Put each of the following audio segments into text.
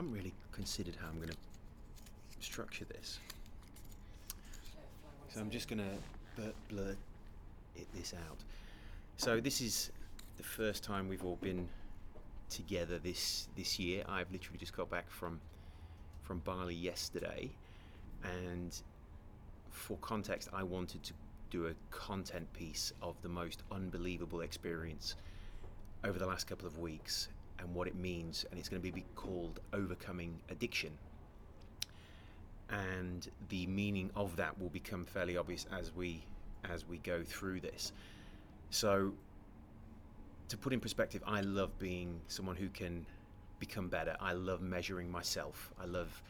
haven't really considered how I'm going to structure this. So I'm just going to blur it, this out. So this is the first time we've all been together this this year. I've literally just got back from from Bali yesterday, and for context, I wanted to do a content piece of the most unbelievable experience over the last couple of weeks and what it means, and it's going to be called Overcoming Addiction. And the meaning of that will become fairly obvious as we as we go through this. So, to put in perspective, I love being someone who can become better. I love measuring myself. I love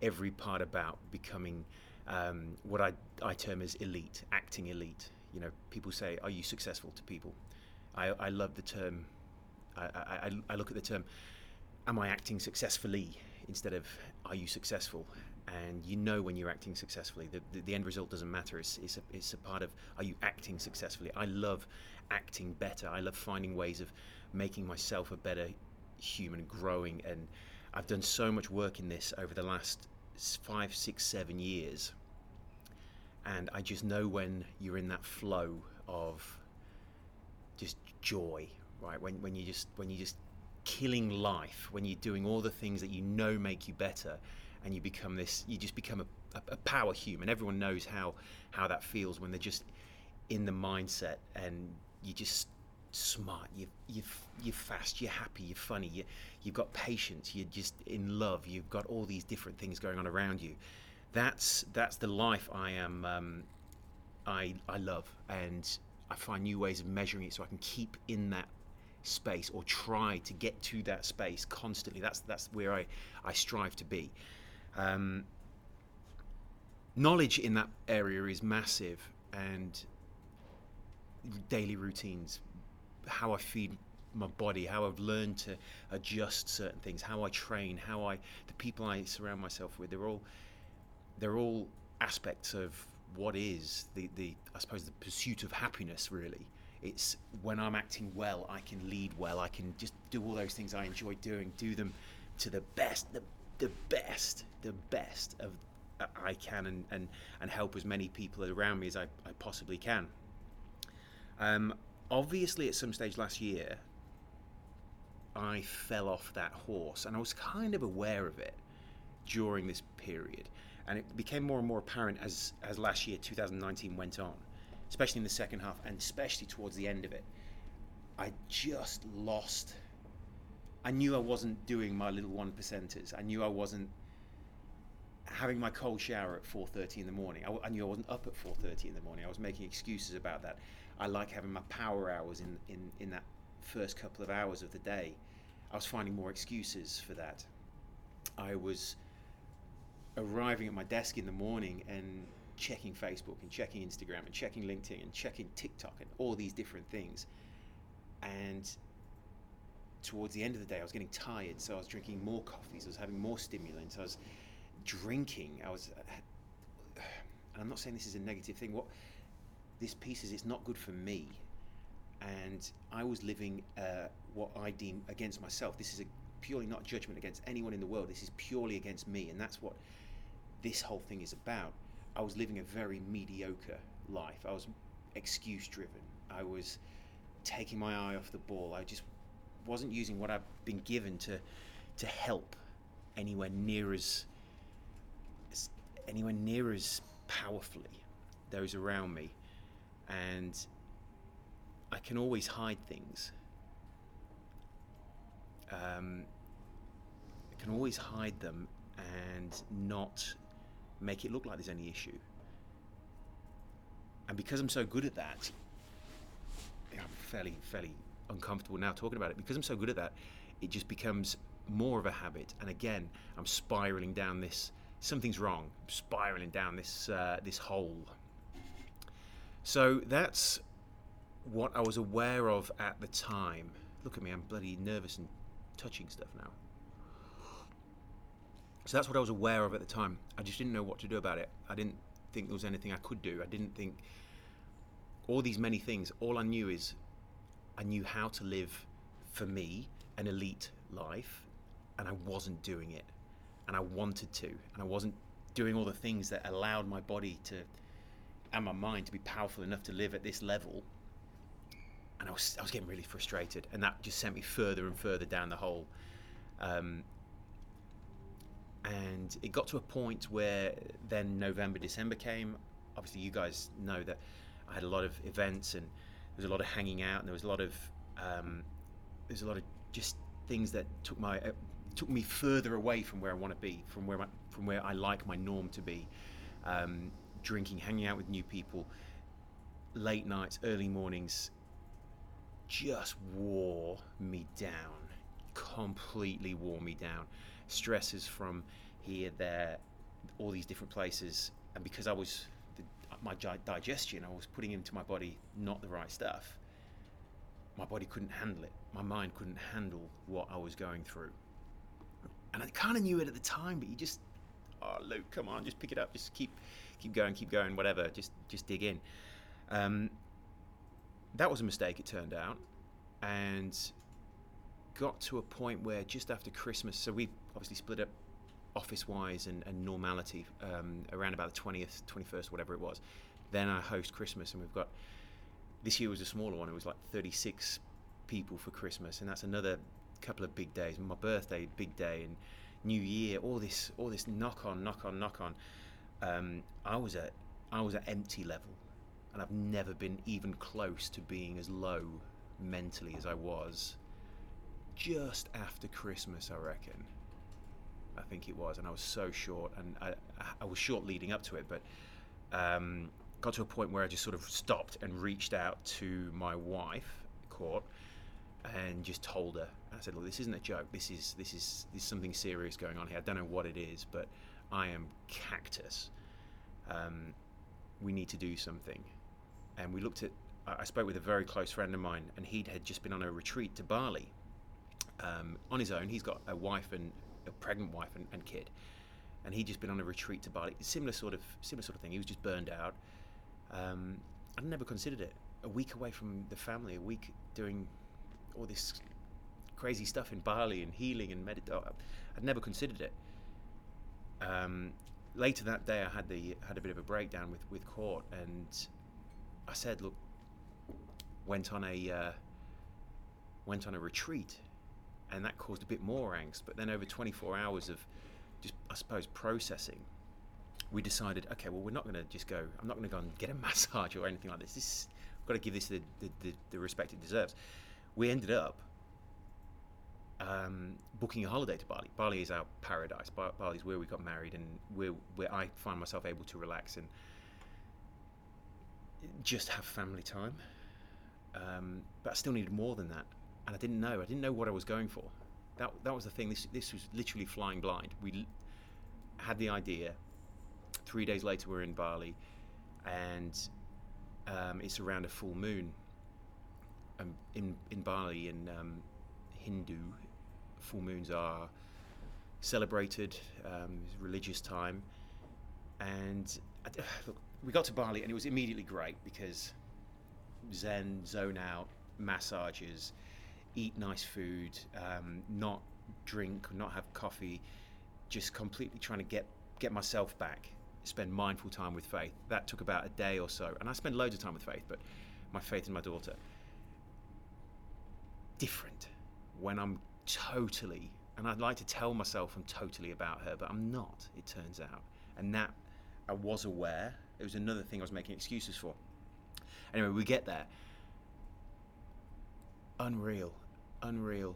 every part about becoming um, what I, I term as elite, acting elite. You know, people say, "Are you successful?" to people. I, I love the term. I, I, I look at the term, "Am I acting successfully?" instead of "Are you successful?" And you know when you're acting successfully. The, the, the end result doesn't matter. It's, it's, a, it's a part of are you acting successfully. I love acting better. I love finding ways of making myself a better human, growing, and I've done so much work in this over the last five, six, seven years. And I just know when you're in that flow of just joy, right? When, when you just when you just killing life, when you're doing all the things that you know make you better, and you become this, you just become a, a, a power human. Everyone knows how how that feels when they're just in the mindset and you're just smart, you you you're fast, you're happy, you're funny, you you've got patience, you're just in love, you've got all these different things going on around you. That's that's the life I am. Um, I I love, and I find new ways of measuring it so I can keep in that space or try to get to that space constantly. That's that's where I I strive to be. Um, knowledge in that area is massive, and daily routines, how I feed my body, how I've learned to adjust certain things, how I train, how I the people I surround myself with, they're all they're all aspects of what is the, the I suppose the pursuit of happiness really. It's when I'm acting well, I can lead well, I can just do all those things I enjoy doing, do them to the best, the the best, the best of I can and, and, and help as many people around me as I, I possibly can. Um, obviously, at some stage last year, I fell off that horse, and I was kind of aware of it during this period, and it became more and more apparent as as last year, 2019, went on, especially in the second half, and especially towards the end of it. I just lost. I knew I wasn't doing my little one percenters. I knew I wasn't having my cold shower at 4:30 in the morning. I, I, knew I wasn't up at 4:30 in the morning. I was making excuses about that. I like having my power hours in, in, in that first couple of hours of the day. I was finding more excuses for that. I was arriving at my desk in the morning and checking Facebook and checking Instagram and checking LinkedIn and checking TikTok and all these different things. And towards the end of the day, I was getting tired, so I was drinking more coffees, I was having more stimulants, I was drinking, I was. I'm not saying this is a negative thing. What this piece is it's not good for me and I was living uh, what I deem against myself. This is a purely not judgment against anyone in the world. This is purely against me, and that's what this whole thing is about. I was living a very mediocre life. I was excuse driven. I was taking my eye off the ball. I just wasn't using what I've been given to to help anywhere near as anywhere near as powerfully those around me and I can always hide things. Um, I can always hide them and not make it look like there's any issue. And because I'm so good at that, I'm fairly, fairly uncomfortable now talking about it. Because I'm so good at that, it just becomes more of a habit. And again, I'm spiraling down this. Something's wrong. I'm spiraling down this uh, this hole so that's what I was aware of at the time. Look at me, I'm bloody nervous and touching stuff now. So that's what I was aware of at the time. I just didn't know what to do about it. I didn't think there was anything I could do. I didn't think all these many things. All I knew is I knew how to live for me an elite life and I wasn't doing it, and I wanted to, and I wasn't doing all the things that allowed my body to and my mind to be powerful enough to live at this level. And I was I was getting really frustrated, and that just sent me further and further down the hole. Um, and it got to a point where then November, December came. Obviously, you guys know that I had a lot of events and there was a lot of hanging out, and there was a lot of um, there's a lot of just things that took my uh, took me further away from where I want to be, from where my, from where I like my norm to be. Um, drinking, hanging out with new people, late nights, early mornings, just wore me down. Completely wore me down. Stresses from here, there, all these different places, and because I was the, my digestion, I was putting into my body not the right stuff. My body couldn't handle it. My mind couldn't handle what I was going through. And I kind of knew it at the time, but you just, oh, Luke, come on, just pick it up, just keep, keep going, keep going, whatever. Just, just dig in. Um, that was a mistake, it turned out, and got to a point where just after Christmas, so we obviously split up office wise and, and, normality um, around about the 20th, 21st, whatever it was. Then I host Christmas, and we've got this year was a smaller one. It was like 36 people for Christmas, and that's another couple of big days. My birthday, big day, and New Year. All this, all this knock on, knock on, knock on. Um, I was at, I was at empty level, and I've never been even close to being as low mentally as I was just after Christmas. I reckon. I think it was, and I was so short, and I, I was short leading up to it, but um, got to a point where I just sort of stopped and reached out to my wife, Court, and just told her. I said, "Look, this isn't a joke. This is this is this is something serious going on here. I don't know what it is, but I am cactus. Um, we need to do something." And we looked at. I spoke with a very close friend of mine, and he had just been on a retreat to Bali um, on his own. He's got a wife and a pregnant wife and, and kid, and he'd just been on a retreat to Bali. Similar sort of similar sort of thing. He was just burned out. Um, I'd never considered it. A week away from the family, a week doing all this crazy stuff in Bali and healing and meditation. I'd never considered it. Um, later that day, I had the had a bit of a breakdown with with court, and I said, "Look, went on a uh, went on a retreat, and that caused a bit more angst. But then over 24 hours of just, I suppose, processing, we decided, okay, well, we're not going to just go. I'm not going to go and get a massage or anything like this. This, I've got to give this the, the, the, the respect it deserves we ended up um, booking a holiday to Bali. Bali is our paradise. Bali is where we got married, and where where I find myself able to relax and just have family time. Um, but I still needed more than that, and I didn't know. I didn't know what I was going for. That that was the thing. This this was literally flying blind. We had the idea. Three days later, we're in Bali, and um, it's around a full moon um, in in Bali in um, Hindu, full moons are celebrated. Um, religious time, and uh, look, we got to Bali, and it was immediately great because Zen, zone out, massages, eat nice food, um, not drink, not have coffee, just completely trying to get get myself back. Spend mindful time with faith. That took about a day or so, and I spend loads of time with faith, but my faith in my daughter different when I'm totally, and I'd like to tell myself I'm totally about her, but I'm not, it turns out. And that I was aware. It was another thing I was making excuses for. Anyway, we get there. Unreal, unreal.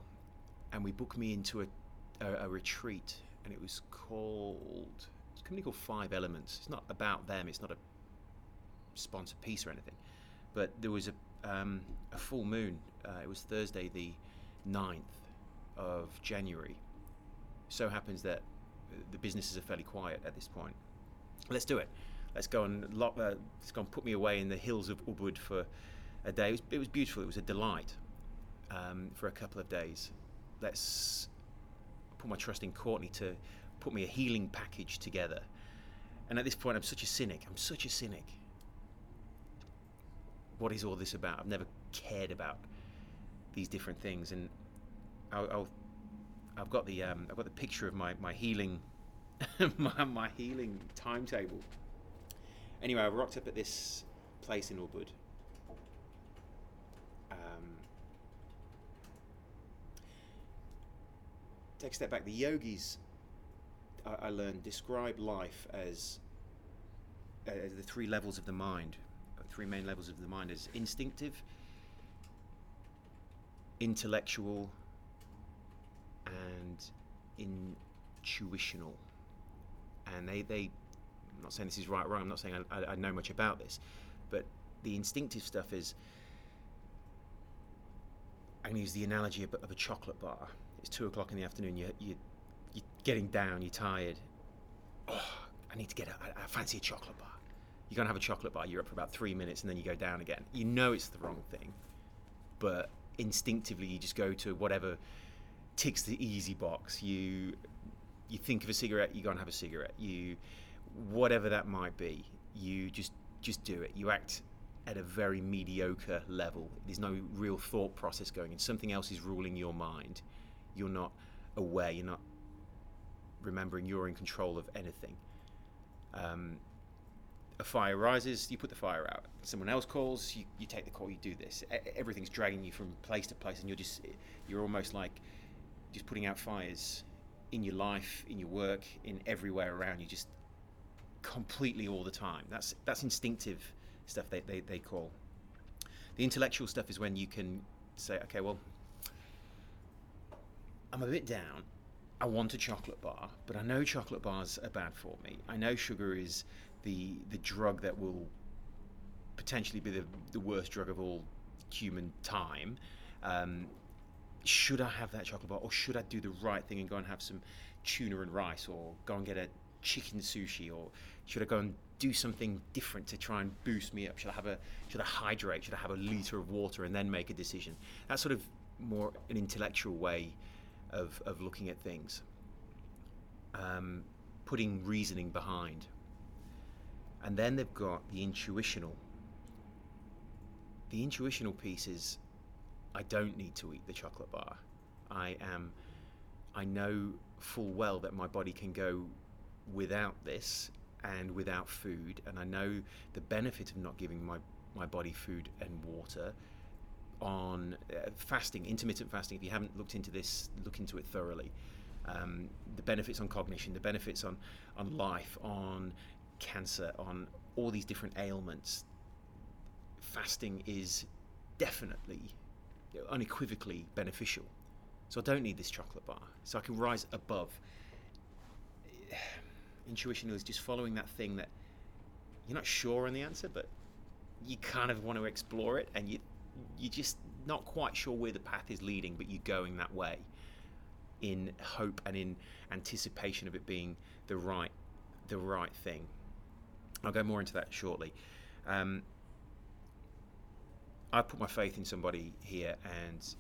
And we booked me into a, a, a retreat, and it was called, it's a company called Five Elements. It's not about them, it's not a sponsored piece or anything. But there was a um, a full moon. Uh, it was Thursday, the 9th of January. So happens that the businesses are fairly quiet at this point. Let's do it. Let's go and lock, uh, let's go and put me away in the hills of Ubud for a day. It was, it was beautiful. It was a delight um, for a couple of days. Let's put my trust in Courtney to put me a healing package together. And at this point, I'm such a cynic. I'm such a cynic what is all this about? I've never cared about these different things, and I'll, I'll, I've got the um, I've got the picture of my my healing my, my healing timetable. Anyway, I rocked up at this place in Ubud. Um, take a step back. The yogis, I, I learned, describe life as, uh, the three levels of the mind, three main levels of the mind as instinctive, intellectual, and intuitional. And they, they, I'm not saying this is right or wrong, I'm not saying I, I, I know much about this, but the instinctive stuff is, I'm going to use the analogy of, of a chocolate bar. It's two o'clock in the afternoon, you, you, you're getting down, you're tired. Oh, I need to get, a, fancy a chocolate bar. You're to have a chocolate bar, you're up for about three minutes, and then you go down again. You know it's the wrong thing, but instinctively you just go to whatever ticks the easy box. You you think of a cigarette, you go and have a cigarette. You whatever that might be, you just just do it. You act at a very mediocre level. There's no real thought process going in. Something else is ruling your mind. You're not aware. You're not remembering you're in control of anything. Um, a fire rises, you put the fire out. Someone else calls, you, you take the call, you do this. Everything's dragging you from place to place, and you're just, you're almost like just putting out fires in your life, in your work, in everywhere around you, just completely all the time. That's that's instinctive stuff they, they, they call. The intellectual stuff is when you can say, okay, well, I'm a bit down. I want a chocolate bar, but I know chocolate bars are bad for me. I know sugar is the the drug that will potentially be the, the worst drug of all human time. Um, should I have that chocolate bar or should I do the right thing and go and have some tuna and rice or go and get a chicken sushi or should I go and do something different to try and boost me up? Should I have a should I hydrate? Should I have a liter of water and then make a decision? That's sort of more an intellectual way of, of looking at things. Um, putting reasoning behind. And then they've got the intuitional. The intuitional piece is I don't need to eat the chocolate bar. I am I know full well that my body can go without this and without food and I know the benefit of not giving my my body food and water on uh, fasting, intermittent fasting. If you haven't looked into this, look into it thoroughly. Um, the benefits on cognition, the benefits on on life, on cancer, on all these different ailments. Fasting is definitely unequivocally beneficial. So I don't need this chocolate bar. So I can rise above. Intuition is just following that thing that you're not sure on the answer, but you kind of want to explore it, and you you're just not quite sure where the path is leading, but you're going that way in hope and in anticipation of it being the right the right thing. I'll go more into that shortly. Um, I put my faith in somebody here and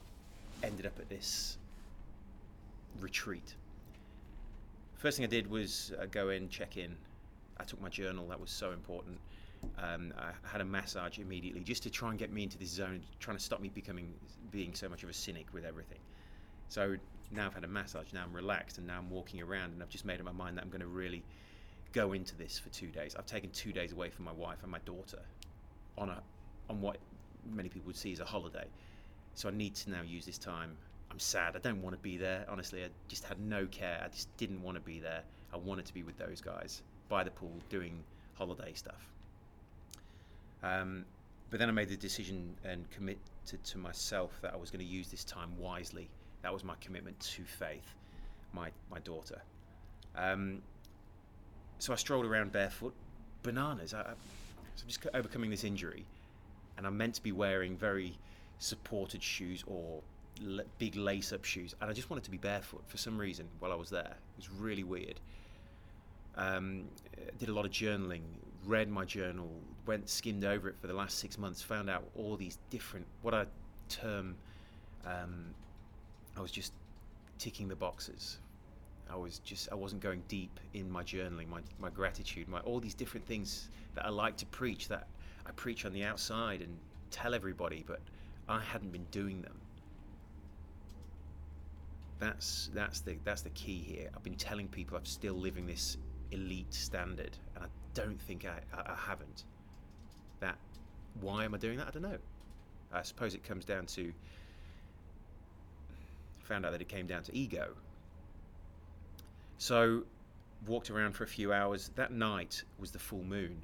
ended up at this retreat. First thing I did was uh, go in, check in. I took my journal, that was so important. Um, I had a massage immediately just to try and get me into this zone, trying to stop me becoming being so much of a cynic with everything. So now I've had a massage, now I'm relaxed, and now I'm walking around, and I've just made up my mind that I'm going to really go into this for two days. I've taken two days away from my wife and my daughter on a on what many people would see as a holiday. So I need to now use this time. I'm sad. I don't want to be there. Honestly, I just had no care. I just didn't want to be there. I wanted to be with those guys by the pool doing holiday stuff. Um, but then I made the decision and committed to myself that I was going to use this time wisely. That was my commitment to Faith, my my daughter. Um, so I strolled around barefoot, bananas. I, am just overcoming this injury, and I'm meant to be wearing very supported shoes or l- big lace up shoes, and I just wanted to be barefoot for some reason while I was there. It was really weird. Um, did a lot of journaling, read my journal, went skimmed over it for the last six months, found out all these different what I term. Um, I was just ticking the boxes. I was just I wasn't going deep in my journaling, my my gratitude, my all these different things that I like to preach that I preach on the outside and tell everybody, but I hadn't been doing them. That's that's the that's the key here. I've been telling people I'm still living this elite standard, and I don't think I, I, I haven't. That why am I doing that? I don't know. I suppose it comes down to found out that it came down to ego. So walked around for a few hours. That night was the full moon.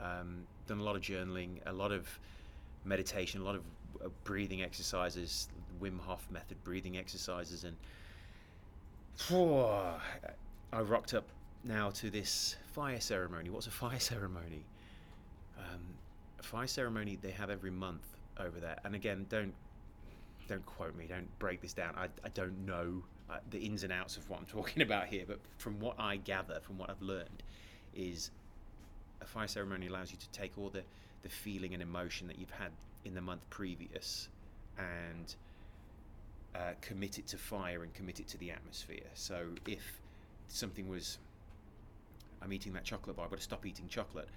Um, done a lot of journaling, a lot of meditation, a lot of uh, breathing exercises, Wim Hof method breathing exercises, and I rocked up now to this fire ceremony. What's a fire ceremony? Um, a fire ceremony they have every month over there, and again, don't don't quote me, don't break this down. I, I don't know uh, the ins and outs of what I'm talking about here, but from what I gather, from what I've learned, is a fire ceremony allows you to take all the, the feeling and emotion that you've had in the month previous and uh, commit it to fire and commit it to the atmosphere. So if something was, I'm eating that chocolate bar, I've got to stop eating chocolate.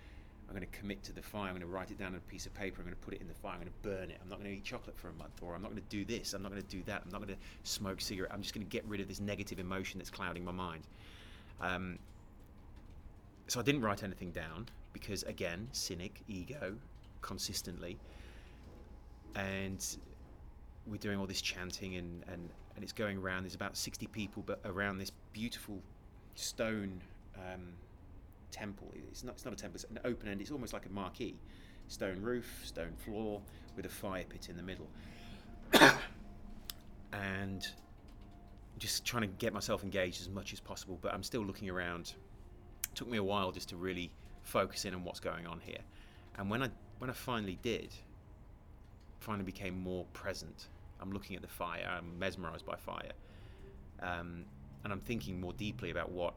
I'm going to commit to the fire. I'm going to write it down on a piece of paper. I'm going to put it in the fire. I'm going to burn it. I'm not going to eat chocolate for a month, or I'm not going to do this. I'm not going to do that. I'm not going to smoke cigarette. I'm just going to get rid of this negative emotion that's clouding my mind. Um, so I didn't write anything down because, again, cynic, ego, consistently, and we're doing all this chanting and, and, and it's going around. There's about 60 people, but around this beautiful stone. Um, temple. It's not, it's not a temple, it's an open end, it's almost like a marquee. Stone roof, stone floor, with a fire pit in the middle. and just trying to get myself engaged as much as possible, but I'm still looking around. It took me a while just to really focus in on what's going on here. And when I when I finally did, finally became more present. I'm looking at the fire. I'm mesmerized by fire, um, and I'm thinking more deeply about what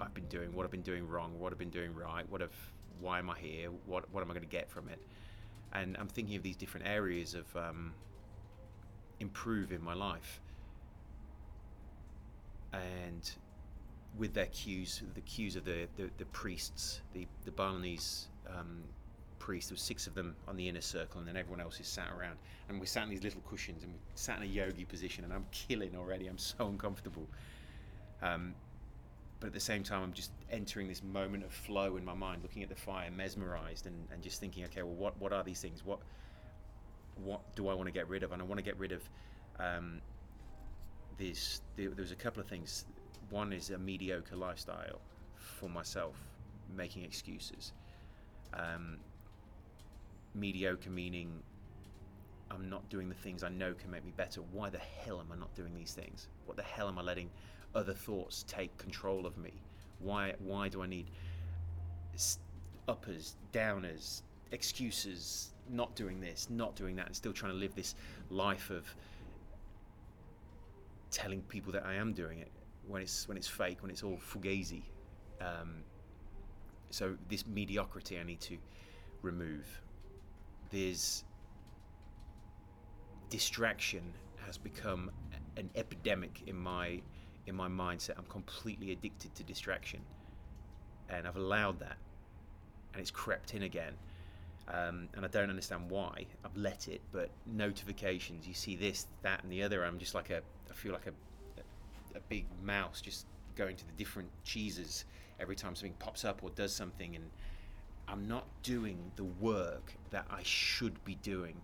I've been doing, what I've been doing wrong, what I've been doing right, what have, why am I here, what what am I going to get from it, and I'm thinking of these different areas of um, improve in my life, and with their cues, the cues of the the, the priests, the the Balinese um, priests. There were six of them on the inner circle, and then everyone else is sat around. And we sat in these little cushions, and we sat in a yogi position, and I'm killing already. I'm so uncomfortable. Um, but at the same time, I'm just entering this moment of flow in my mind, looking at the fire, mesmerized, and, and just thinking, okay, well, what, what are these things? What what do I want to get rid of? And I want to get rid of um, this. There, there's a couple of things. One is a mediocre lifestyle for myself, making excuses. Um, mediocre meaning I'm not doing the things I know can make me better. Why the hell am I not doing these things? What the hell am I letting other thoughts take control of me? Why why do I need uppers, downers, excuses, not doing this, not doing that, and still trying to live this life of telling people that I am doing it when it's when it's fake, when it's all fugazi. Um, so this mediocrity I need to remove. There's distraction has become an epidemic in my in my mindset. I'm completely addicted to distraction, and I've allowed that, and it's crept in again. Um, and I don't understand why. I've let it, but notifications, you see this, that, and the other. I'm just like a, I feel like a, a, big mouse just going to the different cheeses every time something pops up or does something, and I'm not doing the work that I should be doing.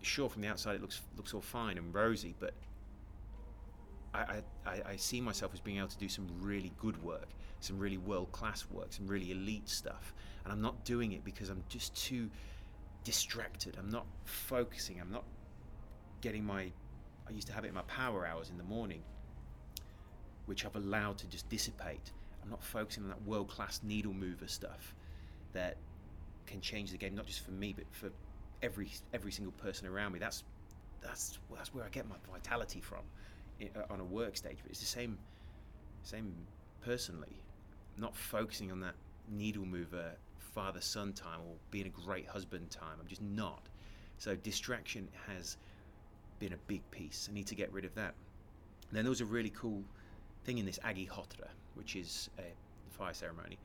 Sure, from the outside it looks looks all fine and rosy, but I, I, I see myself as being able to do some really good work, some really world class work, some really elite stuff. And I'm not doing it because I'm just too distracted. I'm not focusing. I'm not getting my. I used to have it in my power hours in the morning, which I've allowed to just dissipate. I'm not focusing on that world class needle mover stuff that can change the game, not just for me, but for every every single person around me. That's that's that's where I get my vitality from. Uh, on a work stage, but it's the same, same personally. not focusing on that needle mover father son time or being a great husband time. I'm just not. So distraction has been a big piece. I need to get rid of that. And then there was a really cool thing in this Agnihotra, which is a fire ceremony.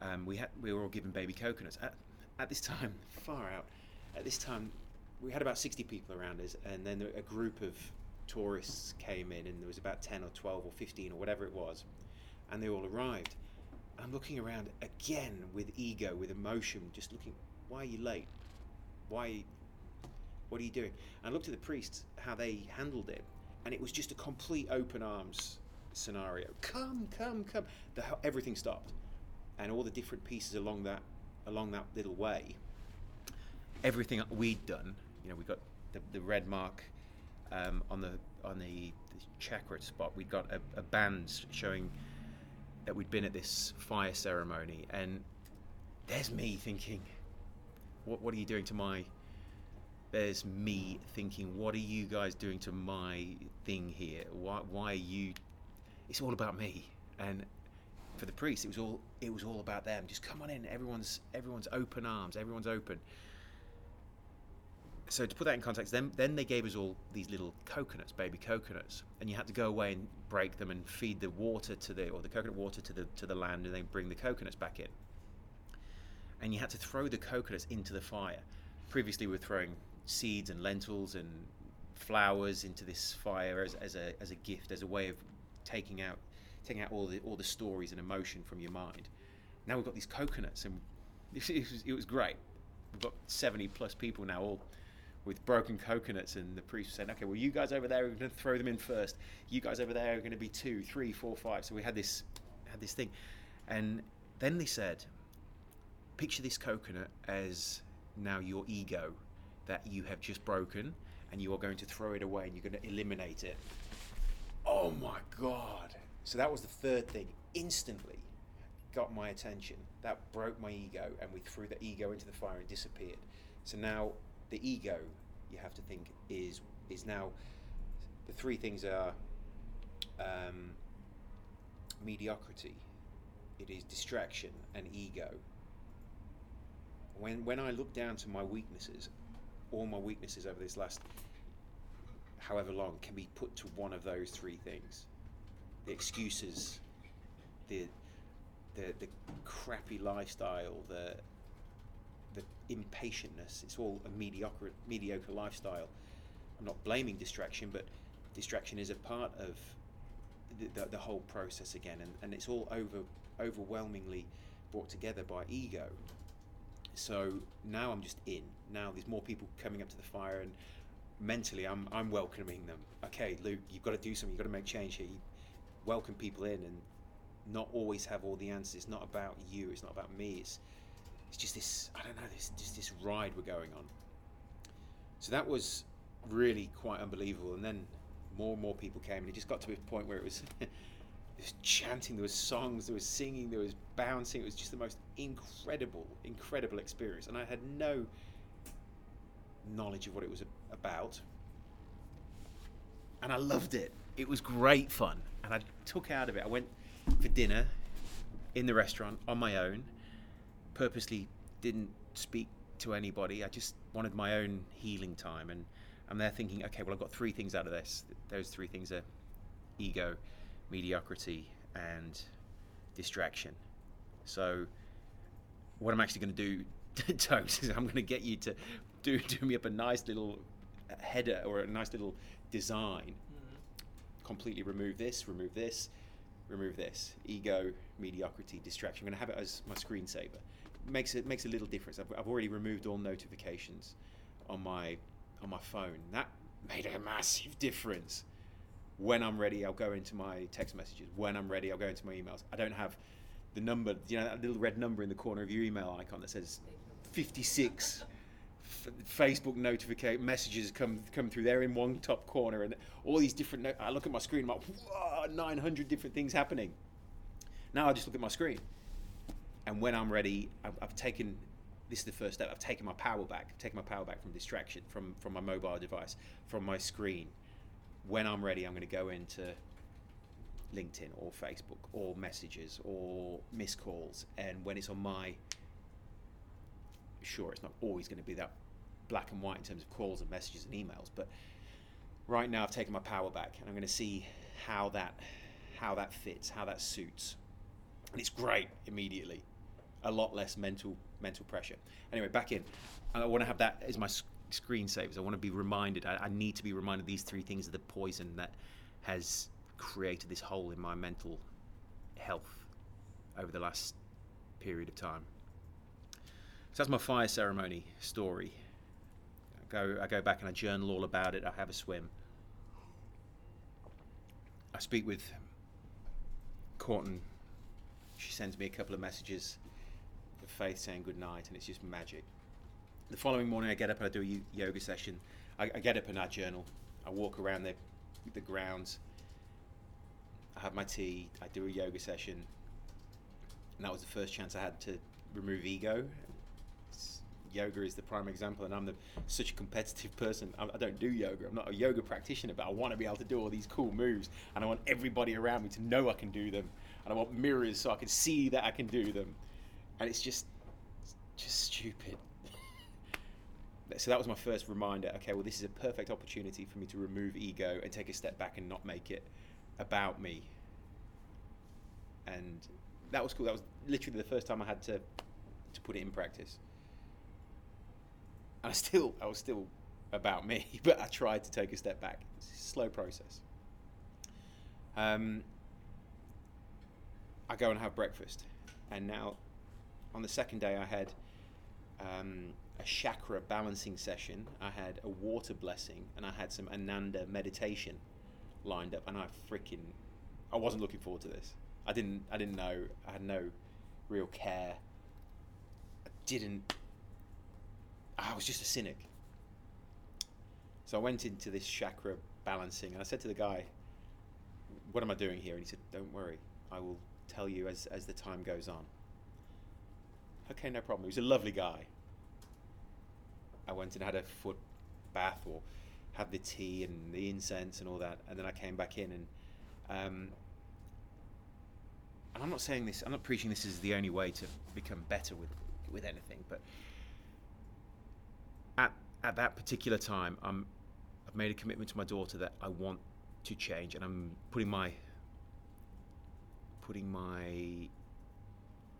Um, we had we were all given baby coconuts at, at this time. Far out. At this time, we had about 60 people around us, and then a group of tourists came in, and there was about ten or twelve or fifteen or whatever it was, and they all arrived. I'm looking around again with ego, with emotion, just looking. Why are you late? Why? What are you doing? And I looked at the priests, how they handled it, and it was just a complete open arms scenario. Come, come, come. The, everything stopped, and all the different pieces along that along that little way. Everything we'd done, you know, we got the, the red mark um, on the on the, the spot. We'd got a, a band showing that we'd been at this fire ceremony, and there's me thinking, what what are you doing to my there's me thinking, what are you guys doing to my thing here? Why, why are you? It's all about me. And for the priest, it was all it was all about them. Just come on in. Everyone's everyone's open arms. Everyone's open. So to put that in context, then then they gave us all these little coconuts, baby coconuts, and you had to go away and break them and feed the water to the or the coconut water to the to the land, and then bring the coconuts back in. And you had to throw the coconuts into the fire. Previously, we were throwing seeds and lentils and flowers into this fire as, as a as a gift, as a way of taking out taking out all the all the stories and emotion from your mind. Now we've got these coconuts, and it was, it was great. We've got seventy plus people now, all with broken coconuts, and the priest was saying, "Okay, well, you guys over there are going to throw them in first. You guys over there are going to be two, three, four, five. So we had this had this thing, and then they said, "Picture this coconut as now your ego." that you have just broken and you are going to throw it away and you're going to eliminate it. Oh my God. So that was the third thing. Instantly got my attention. That broke my ego and we threw the ego into the fire and disappeared. So now the ego, you have to think, is is now the three things are um, mediocrity, it is distraction and ego. When when I look down to my weaknesses all my weaknesses over this last however long can be put to one of those three things the excuses the the, the crappy lifestyle the impatientness it's all a mediocre mediocre lifestyle i'm not blaming distraction but distraction is a part of the, the, the whole process again and, and it's all over overwhelmingly brought together by ego so now I'm just in. Now there's more people coming up to the fire, and mentally I'm I'm welcoming them. Okay, Luke, you've got to do something. You've got to make change here. You welcome people in, and not always have all the answers. It's not about you. It's not about me. It's it's just this I don't know. This just this ride we're going on. So that was really quite unbelievable. And then more and more people came, and it just got to a point where it was. there was chanting, there was songs, there was singing, there was bouncing. It was just the most incredible, incredible experience. And I had no knowledge of what it was about. And I loved it. It was great fun. And I took out of it. I went for dinner in the restaurant on my own, purposely didn't speak to anybody. I just wanted my own healing time. And I'm there thinking, okay, well, I've got three things out of this. Those three things are ego, mediocrity and distraction. So, what I'm actually going to do, Toes, is I'm going to get you to do, do me up a nice little header or a nice little design. Mm-hmm. Completely remove this, remove this, remove this. Ego, mediocrity, distraction. I'm going to have it as my screensaver. Makes it makes a little difference. I've, I've already removed all notifications on my on my phone. That made a massive difference when I'm ready, I'll go into my text messages. When I'm ready, I'll go into my emails. I don't have the number, you know, that little red number in the corner of your email icon that says 56 f- Facebook notification messages come come through there in one top corner, and all these different. No- I look at my screen, I'm like, 900 different things happening. Now I just look at my screen, and when I'm ready, I've, I've taken. This is the first step. I've taken my power back. I've taken my power back from distraction, from from my mobile device, from my screen when I'm ready, I'm going to go into LinkedIn or Facebook or messages or missed calls. And when it's on my, sure, it's not always going to be that black and white in terms of calls and messages and emails, but right now I've taken my power back and I'm going to see how that how that fits, how that suits. And it's great immediately. A lot less mental mental pressure. Anyway, back in. I want to have that as my screensavers. I want to be reminded. I, I need to be reminded these three things are the poison that has created this hole in my mental health over the last period of time. So that's my fire ceremony story. I go, I go back and I journal all about it. I have a swim. I speak with Courtney. She sends me a couple of messages of Faith saying good night, and it's just magic. The following morning, I get up and I do a yoga session. I, I get up and I journal. I walk around the, the grounds. I have my tea. I do a yoga session. And that was the first chance I had to remove ego. It's, yoga is the prime example, and I'm the, such a competitive person. I, I don't do yoga. I'm not a yoga practitioner, but I want to be able to do all these cool moves, and I want everybody around me to know I can do them, and I want mirrors so I can see that I can do them. And it's just, just stupid. So that was my first reminder okay well this is a perfect opportunity for me to remove ego and take a step back and not make it about me. And that was cool. That was literally the first time i had to to put it in practice. And i still i was still about me but i tried to take a step back. It's a slow process. Um, i go and have breakfast. And now on the second day i had um, a chakra balancing session, I had a water blessing, and I had some Ananda meditation lined up, and I freaking, I wasn't looking forward to this. I didn't, I didn't know. I had no real care. I didn't. I was just a cynic. So I went into this chakra balancing, and I said to the guy, "What am I doing here?" And he said, "Don't worry, I will tell you as as the time goes on." Okay, no problem. He was a lovely guy. I went and had a foot bath or had the tea and the incense and all that, and then I came back in and. Um, and I'm not saying this. I'm not preaching this is the only way to become better with with anything, but at at that particular time, I'm I've made a commitment to my daughter that I want to change, and I'm putting my putting my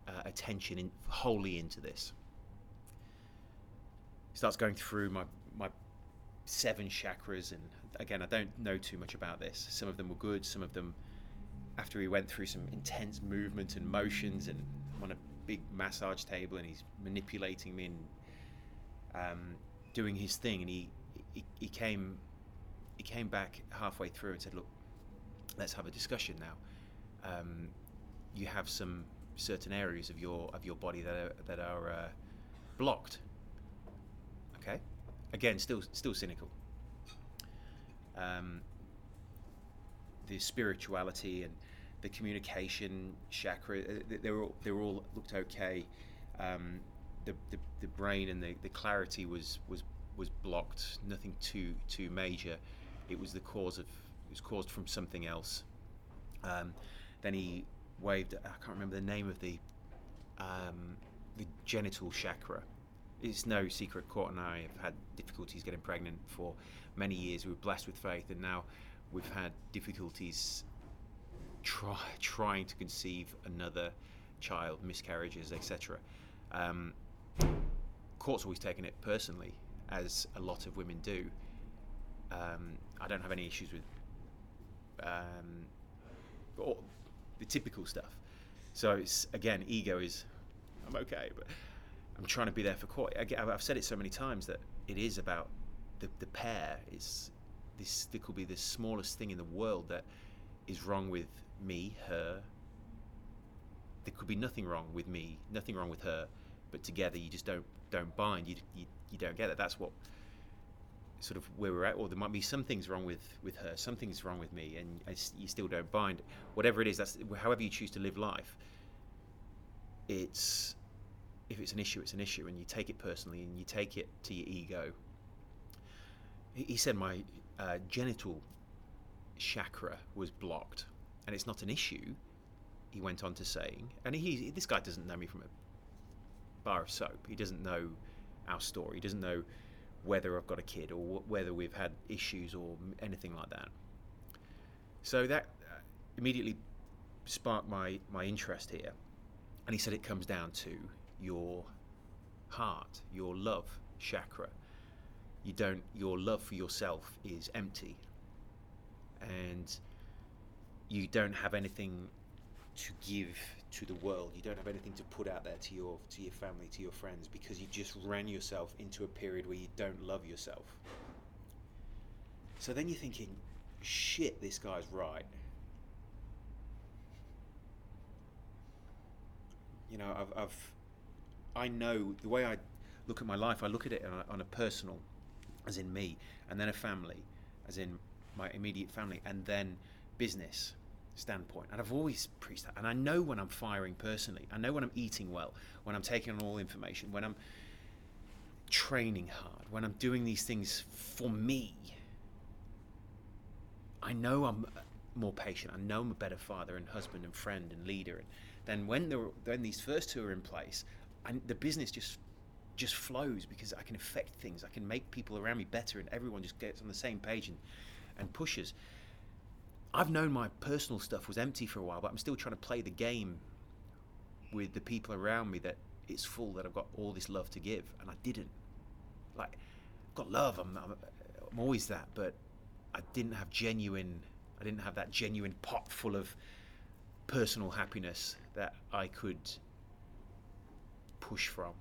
uh, attention in, wholly into this. Starts going through my my seven chakras and again I don't know too much about this. Some of them were good some of them after he went through some intense movement and motions and I'm on a big massage table and he's manipulating me and um, doing his thing and he, he he came he came back halfway through and said look let's have a discussion now. Um, you have some certain areas of your of your body that are, that are uh, blocked Okay, again, still still cynical. Um, the spirituality and the communication chakra, uh, they were all, they were all looked okay. Um, the, the, the brain and the, the clarity was was was blocked. Nothing too too major. It was the cause of it was caused from something else. Um, then he waved. I can't remember the name of the um, the genital chakra it's no secret Court and I have had difficulties getting pregnant for many years. We were blessed with faith, and now we've had difficulties try, trying to conceive another child, miscarriages, etc. Um, Court's always taken it personally, as a lot of women do. Um, I don't have any issues with um, the typical stuff. So it's again, ego is I'm okay, but I'm trying to be there for Court. I've said it so many times that it is about the, the pair. It's this. There could be the smallest thing in the world that is wrong with me, her. There could be nothing wrong with me, nothing wrong with her, but together you just don't don't bind. You you, you don't get it. That's what sort of where we're at. Or there might be some things wrong with with her, some things wrong with me, and you still don't bind. Whatever it is, that's however you choose to live life. It's if it's an issue, it's an issue, and you take it personally and you take it to your ego. He, said my uh, genital chakra was blocked, and it's not an issue. He went on to saying, and he this guy doesn't know me from a bar of soap. He doesn't know our story. He doesn't know whether I've got a kid or whether we've had issues or anything like that. So that uh, immediately sparked my my interest here, and he said it comes down to your heart, your love chakra. you don't your love for yourself is empty and you don't have anything to give to the world. You don't have anything to put out there to your to your family to your friends because you just ran yourself into a period where you don't love yourself. So then you're thinking shit this guy's right. You know I've, I've I know the way I look at my life I look at it on a, on a personal as in me, and then a family, as in my immediate family, and then business standpoint. And I've always preached that. And I know when I'm firing personally, I know when I'm eating well, when I'm taking on all information, when I'm training hard, when I'm doing these things for me. I know I'm more patient. I know I'm a better father and husband and friend and leader. And then when there, when these first two are in place, and the business just just flows because I can affect things. I can make people around me better, and everyone just gets on the same page and, and pushes. I've known my personal stuff was empty for a while, but I'm still trying to play the game with the people around me that it's full, that I've got all this love to give, and I didn't. Like, I've got love, I'm, I'm, I'm always that, but I didn't have genuine, I didn't have that genuine pot full of personal happiness that I could push from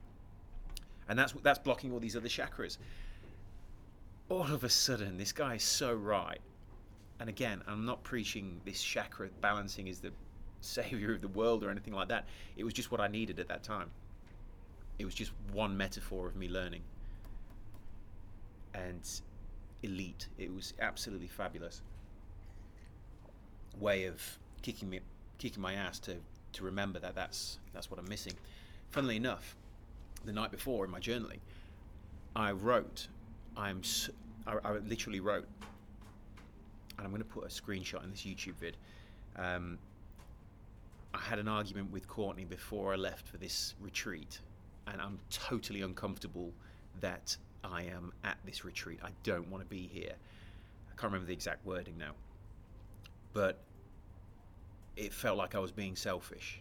and that's that's blocking all these other chakras. All of a sudden, this guy is so right. And again, I'm not preaching this chakra balancing is the savior of the world or anything like that. It was just what I needed at that time. It was just one metaphor of me learning. And elite. It was absolutely fabulous way of kicking me kicking my ass to to remember that that's that's what I'm missing. Funnily enough, the night before in my journaling, I wrote, I'm, I, I literally wrote, and I'm going to put a screenshot in this YouTube vid. Um, I had an argument with Courtney before I left for this retreat, and I'm totally uncomfortable that I am at this retreat. I don't want to be here. I can't remember the exact wording now, but it felt like I was being selfish.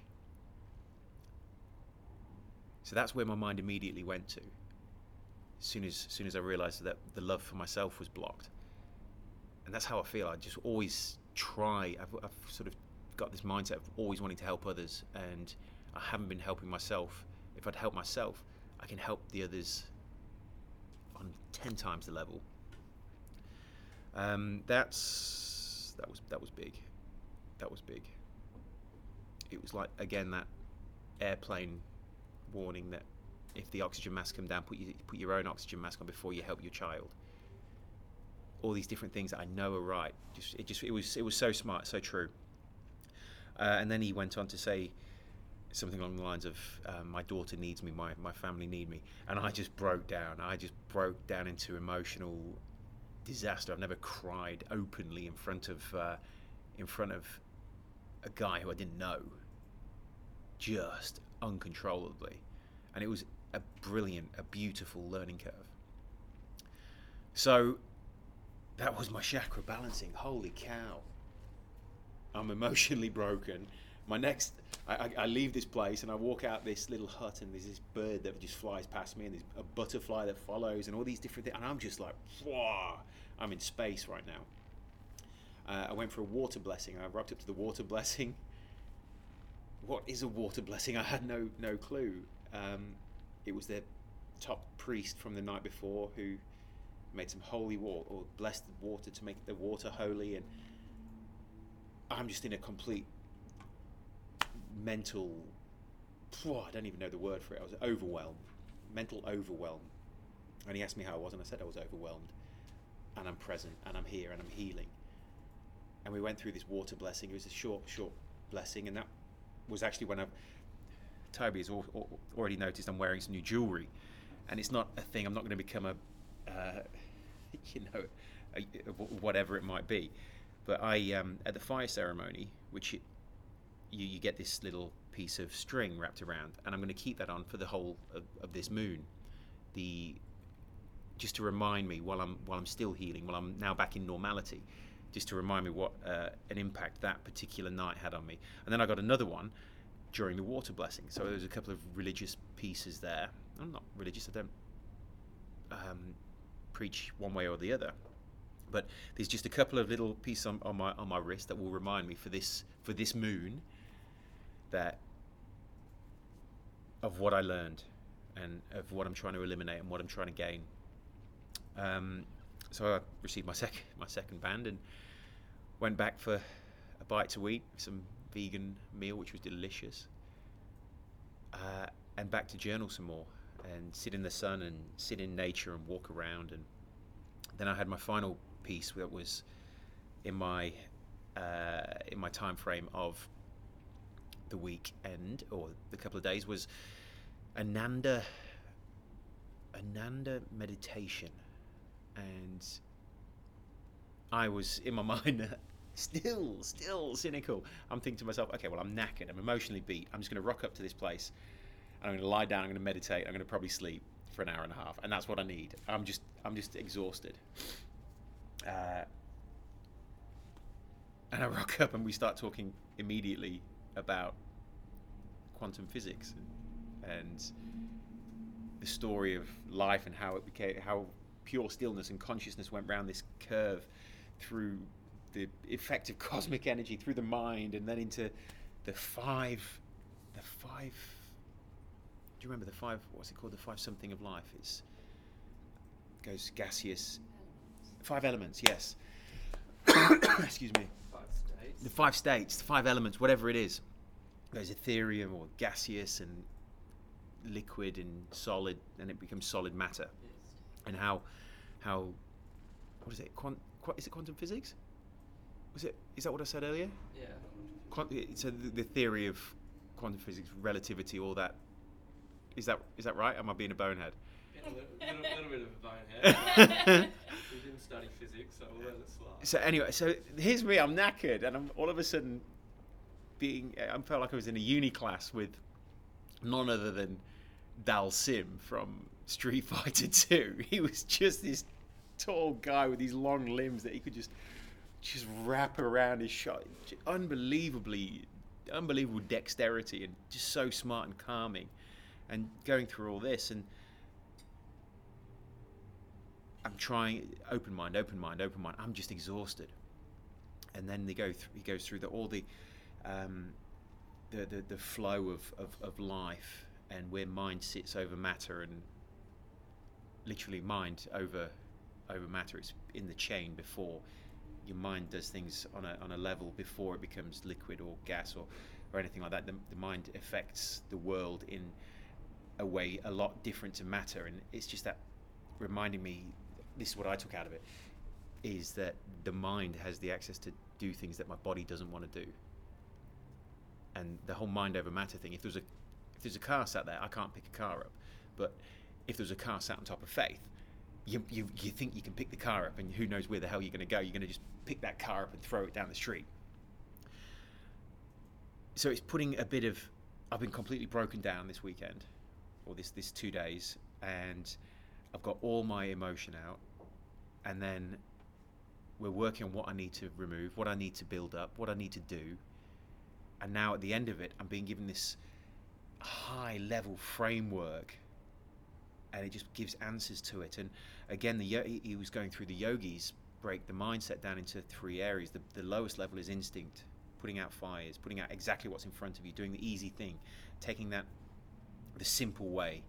So that's where my mind immediately went to. As soon as, as soon as I realised that the love for myself was blocked, and that's how I feel. I just always try. I've, I've sort of got this mindset of always wanting to help others, and I haven't been helping myself. If I'd help myself, I can help the others on ten times the level. Um, that's that was that was big. That was big. It was like again that airplane warning that if the oxygen mask come down, put, put your own oxygen mask on before you help your child. All these different things that I know are right. Just it just it was it was so smart, so true. Uh, and then he went on to say something along the lines of um, my daughter needs me my, my family need me and i just broke down i just broke down into emotional disaster i've never cried openly in front of uh, in front of a guy who i didn't know just uncontrollably. And it was a brilliant, a beautiful learning curve. So that was my chakra balancing. Holy cow. I'm emotionally broken. My next, I, I, I, leave this place and I walk out this little hut, and there's this bird that just flies past me, and there's a butterfly that follows, and all these different things. And I'm just like, wow, I'm in space right now. Uh, I went for a water blessing. I rocked up to the water blessing what is a water blessing? I had no no clue. Um, it was the top priest from the night before who made some holy water or blessed water to make the water holy, and I'm just in a complete mental. Oh, I don't even know the word for it. I was overwhelmed, mental overwhelm. And he asked me how I was, and I said I was overwhelmed. And I'm present, and I'm here, and I'm healing. And we went through this water blessing. It was a short, short blessing, and that was actually when I, Toby has already noticed I'm wearing some new jewelry, and it's not a thing. I'm not going to become a, uh, you know, whatever it might be. But I, um, at the fire ceremony, which you, you get this little piece of string wrapped around, and I'm going to keep that on for the whole of, of this moon. The just to remind me while I'm while I'm still healing, while I'm now back in normality, just to remind me what uh, an impact that particular night had on me. And then I got another one during the water blessing. So there's a couple of religious pieces there. I'm not religious. I don't um, preach one way or the other. But there's just a couple of little pieces on, on my on my wrist that will remind me for this for this moon that of what I learned and of what I'm trying to eliminate and what I'm trying to gain. Um, so I received my second my second band and went back for a bite to eat, some vegan meal which was delicious, uh, and back to journal some more and sit in the sun and sit in nature and walk around. And then I had my final piece that was in my uh, in my time frame of the weekend or the couple of days was Ananda Ananda meditation. And I was in my mind still still cynical. I'm thinking to myself okay well I'm knackered. I'm emotionally beat. I'm just going to rock up to this place I'm going to lie down I'm going to meditate I'm going to probably sleep for an hour and a half and that's what I need. I'm just I'm just exhausted. Uh, and I rock up and we start talking immediately about quantum physics and, the story of life and how it became how pure stillness and consciousness went round this curve through the effect of cosmic energy through the mind and then into the five the five do you remember the five what's it called the five something of life it's goes gaseous five elements yes excuse me Five states. the five states, the five elements, whatever it is. There's ethereum or gaseous and liquid and solid, and it becomes solid matter. Yes. And how, how, what is it? Quant, qu- is it quantum physics? Was it? Is that what I said earlier? Yeah. Quant, so the, the theory of quantum physics, relativity, all that. Is that is that right? Am I being a bonehead? A little, little, little bit of a bonehead. we didn't study physics, so we'll let it slide. So anyway, so here's me. I'm knackered, and I'm all of a sudden being. I felt like I was in a uni class with none other than Dhalsim from Street Fighter Two. He was just this tall guy with these long limbs that he could just just wrap around his shot. Unbelievably, unbelievable dexterity, and just so smart and calming. And going through all this, and I'm trying open mind, open mind, open mind. I'm just exhausted. And then they go he goes through the, all the, um, the, the the flow of, of, of life and where mind sits over matter and literally mind over over matter. It's in the chain before your mind does things on a on a level before it becomes liquid or gas or, or anything like that. The, the mind affects the world in a way a lot different to matter, and it's just that reminding me this is what I took out of it is that the mind has the access to do things that my body doesn't want to do. And the whole mind over matter thing, if there's a if there's a car sat there, I can't pick a car up. But if there's a car sat on top of faith, you, you, you think you can pick the car up and who knows where the hell you're going to go. You're going to just pick that car up and throw it down the street. So it's putting a bit of. I've been completely broken down this weekend, or this this two days, and I've got all my emotion out, and then we're working on what I need to remove, what I need to build up, what I need to do, and now at the end of it, I'm being given this high level framework, and it just gives answers to it. And again, the he was going through the yogis break the mindset down into three areas. The, the lowest level is instinct, putting out fires, putting out exactly what's in front of you, doing the easy thing, taking that the simple way,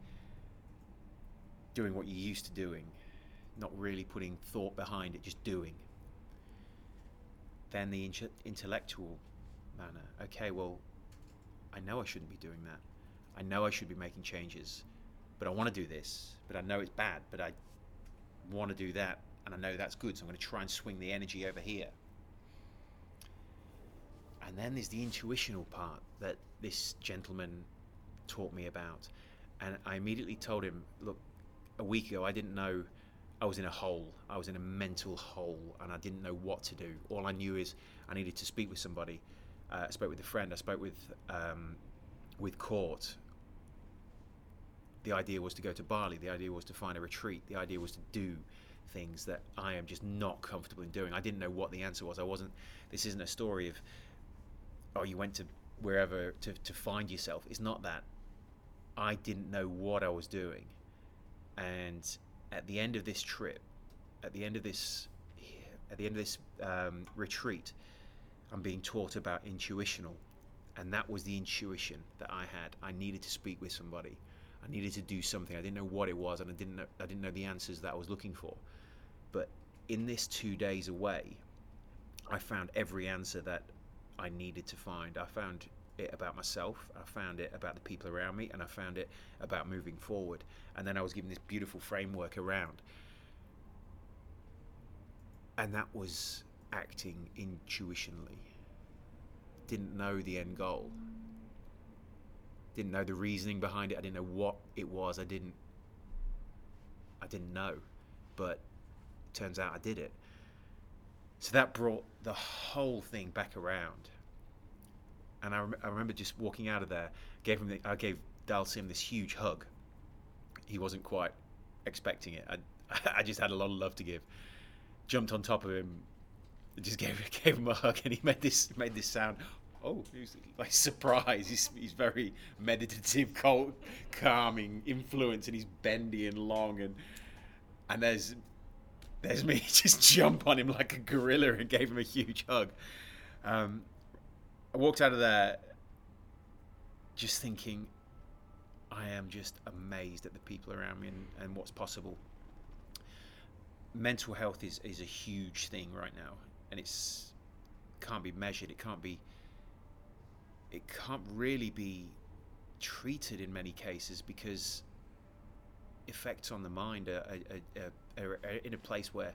doing what you're used to doing, not really putting thought behind it, just doing. Then the inte- intellectual manner. Okay, well, I know I shouldn't be doing that. I know I should be making changes, but I want to do this. But I know it's bad, but I want to do that, and I know that's good. So I'm going to try and swing the energy over here. And then there's the intuitional part that this gentleman taught me about. And I immediately told him, look, a week ago I didn't know I was in a hole. I was in a mental hole and I didn't know what to do. All I knew is I needed to speak with somebody. Uh, I spoke with a friend. I spoke with um, with Court. The idea was to go to Bali. The idea was to find a retreat. The idea was to do things that I am just not comfortable in doing. I didn't know what the answer was. I wasn't. This isn't a story of oh you went to wherever to, to find yourself. It's not that. I didn't know what I was doing. And at the end of this trip, at the end of this at the end of this um, retreat, I'm being taught about intuitional, and that was the intuition that I had. I needed to speak with somebody. I needed to do something. I didn't know what it was, and I didn't know, I didn't know the answers that I was looking for. But in this two days away, I found every answer that I needed to find. I found it about myself, I found it about the people around me, and I found it about moving forward. And then I was given this beautiful framework around. And that was acting intuitionally. Didn't know the end goal. Didn't know the reasoning behind it. I didn't know what it was. I didn't I didn't know. But turns out I did it. So that brought the whole thing back around. And I, rem- I remember just walking out of there, gave him the, I gave Dhalsim this huge hug. He wasn't quite expecting it. I, I just had a lot of love to give. Jumped on top of him, just gave gave him a hug, and he made this made this sound. Oh, he was like surprised. He's, he's very meditative, cold, calming influence, and he's bendy and long, and and there's there's me just jump on him like a gorilla and gave him a huge hug. Um, I walked out of there just thinking, I am just amazed at the people around me and, and what's possible. Mental health is, is a huge thing right now, and it's can't be measured. It can't be. It can't really be treated in many cases because effects on the mind are, are, are, are in a place where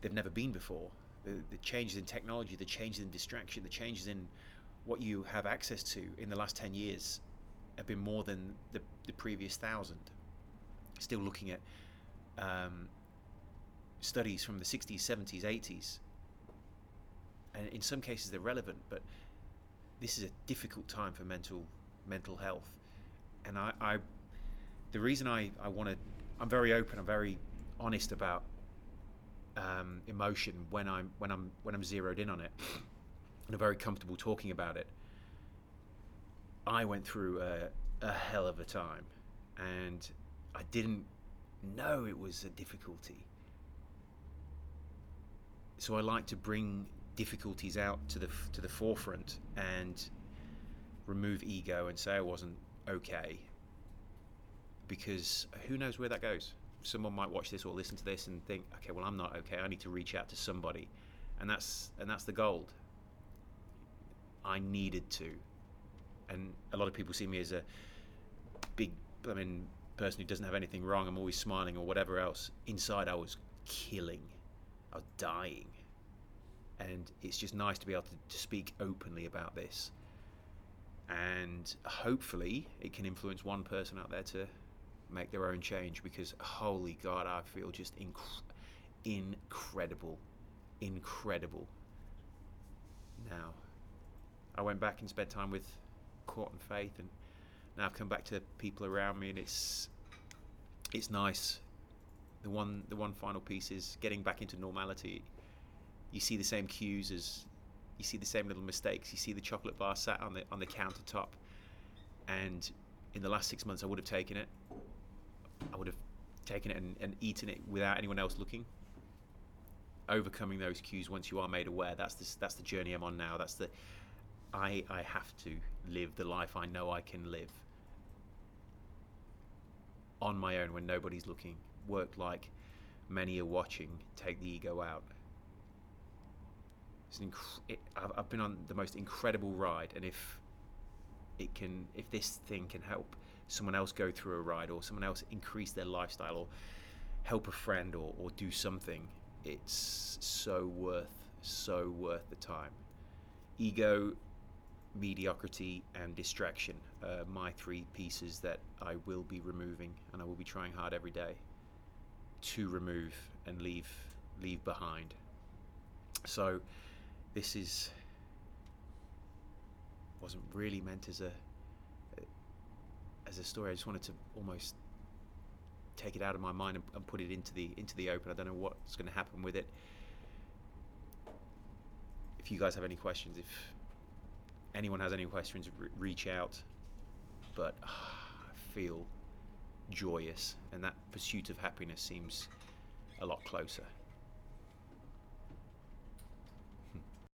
they've never been before. The, the, changes in technology, the changes in distraction, the changes in what you have access to in the last 10 years have been more than the, the previous thousand. Still looking at um, studies from the 60s, 70s, 80s. And in some cases they're relevant, but this is a difficult time for mental mental health. And I, I the reason I, I want to, I'm very open, I'm very honest about um, emotion when I'm when I'm when I'm zeroed in on it, and I'm very comfortable talking about it. I went through a, a hell of a time, and I didn't know it was a difficulty. So I like to bring difficulties out to the to the forefront and remove ego and say I wasn't okay because who knows where that goes. Someone might watch this or listen to this and think, okay, well, I'm not okay. I need to reach out to somebody, and that's and that's the gold. I needed to, and a lot of people see me as a big, I mean, person who doesn't have anything wrong. I'm always smiling or whatever else. Inside, I was killing. I was dying, and it's just nice to be able to, to speak openly about this and hopefully it can influence one person out there to make their own change because holy god i feel just inc- incredible incredible now i went back and spent time with court and faith and now i've come back to people around me and it's it's nice the one the one final piece is getting back into normality you see the same cues as you see the same little mistakes you see the chocolate bar sat on the on the countertop and in the last six months i would have taken it I would have taken it and, and eaten it without anyone else looking. Overcoming those cues once you are made aware. That's the, that's the journey I'm on now. That's the I I have to live the life I know I can live on my own when nobody's looking. Work like many are watching. Take the ego out. It's inc- it, I've, I've been on the most incredible ride, and if it can, if this thing can help someone else go through a ride or someone else increase their lifestyle or help a friend or, or do something, it's so worth, so worth the time. Ego, mediocrity, and distraction are my three pieces that I will be removing and I will be trying hard every day to remove and leave leave behind. So this is wasn't really meant as a as a story. I just wanted to almost take it out of my mind and, and put it into the into the open. I don't know what's going to happen with it. If you guys have any questions, if anyone has any questions, re- reach out. But uh, I feel joyous, and that pursuit of happiness seems a lot closer.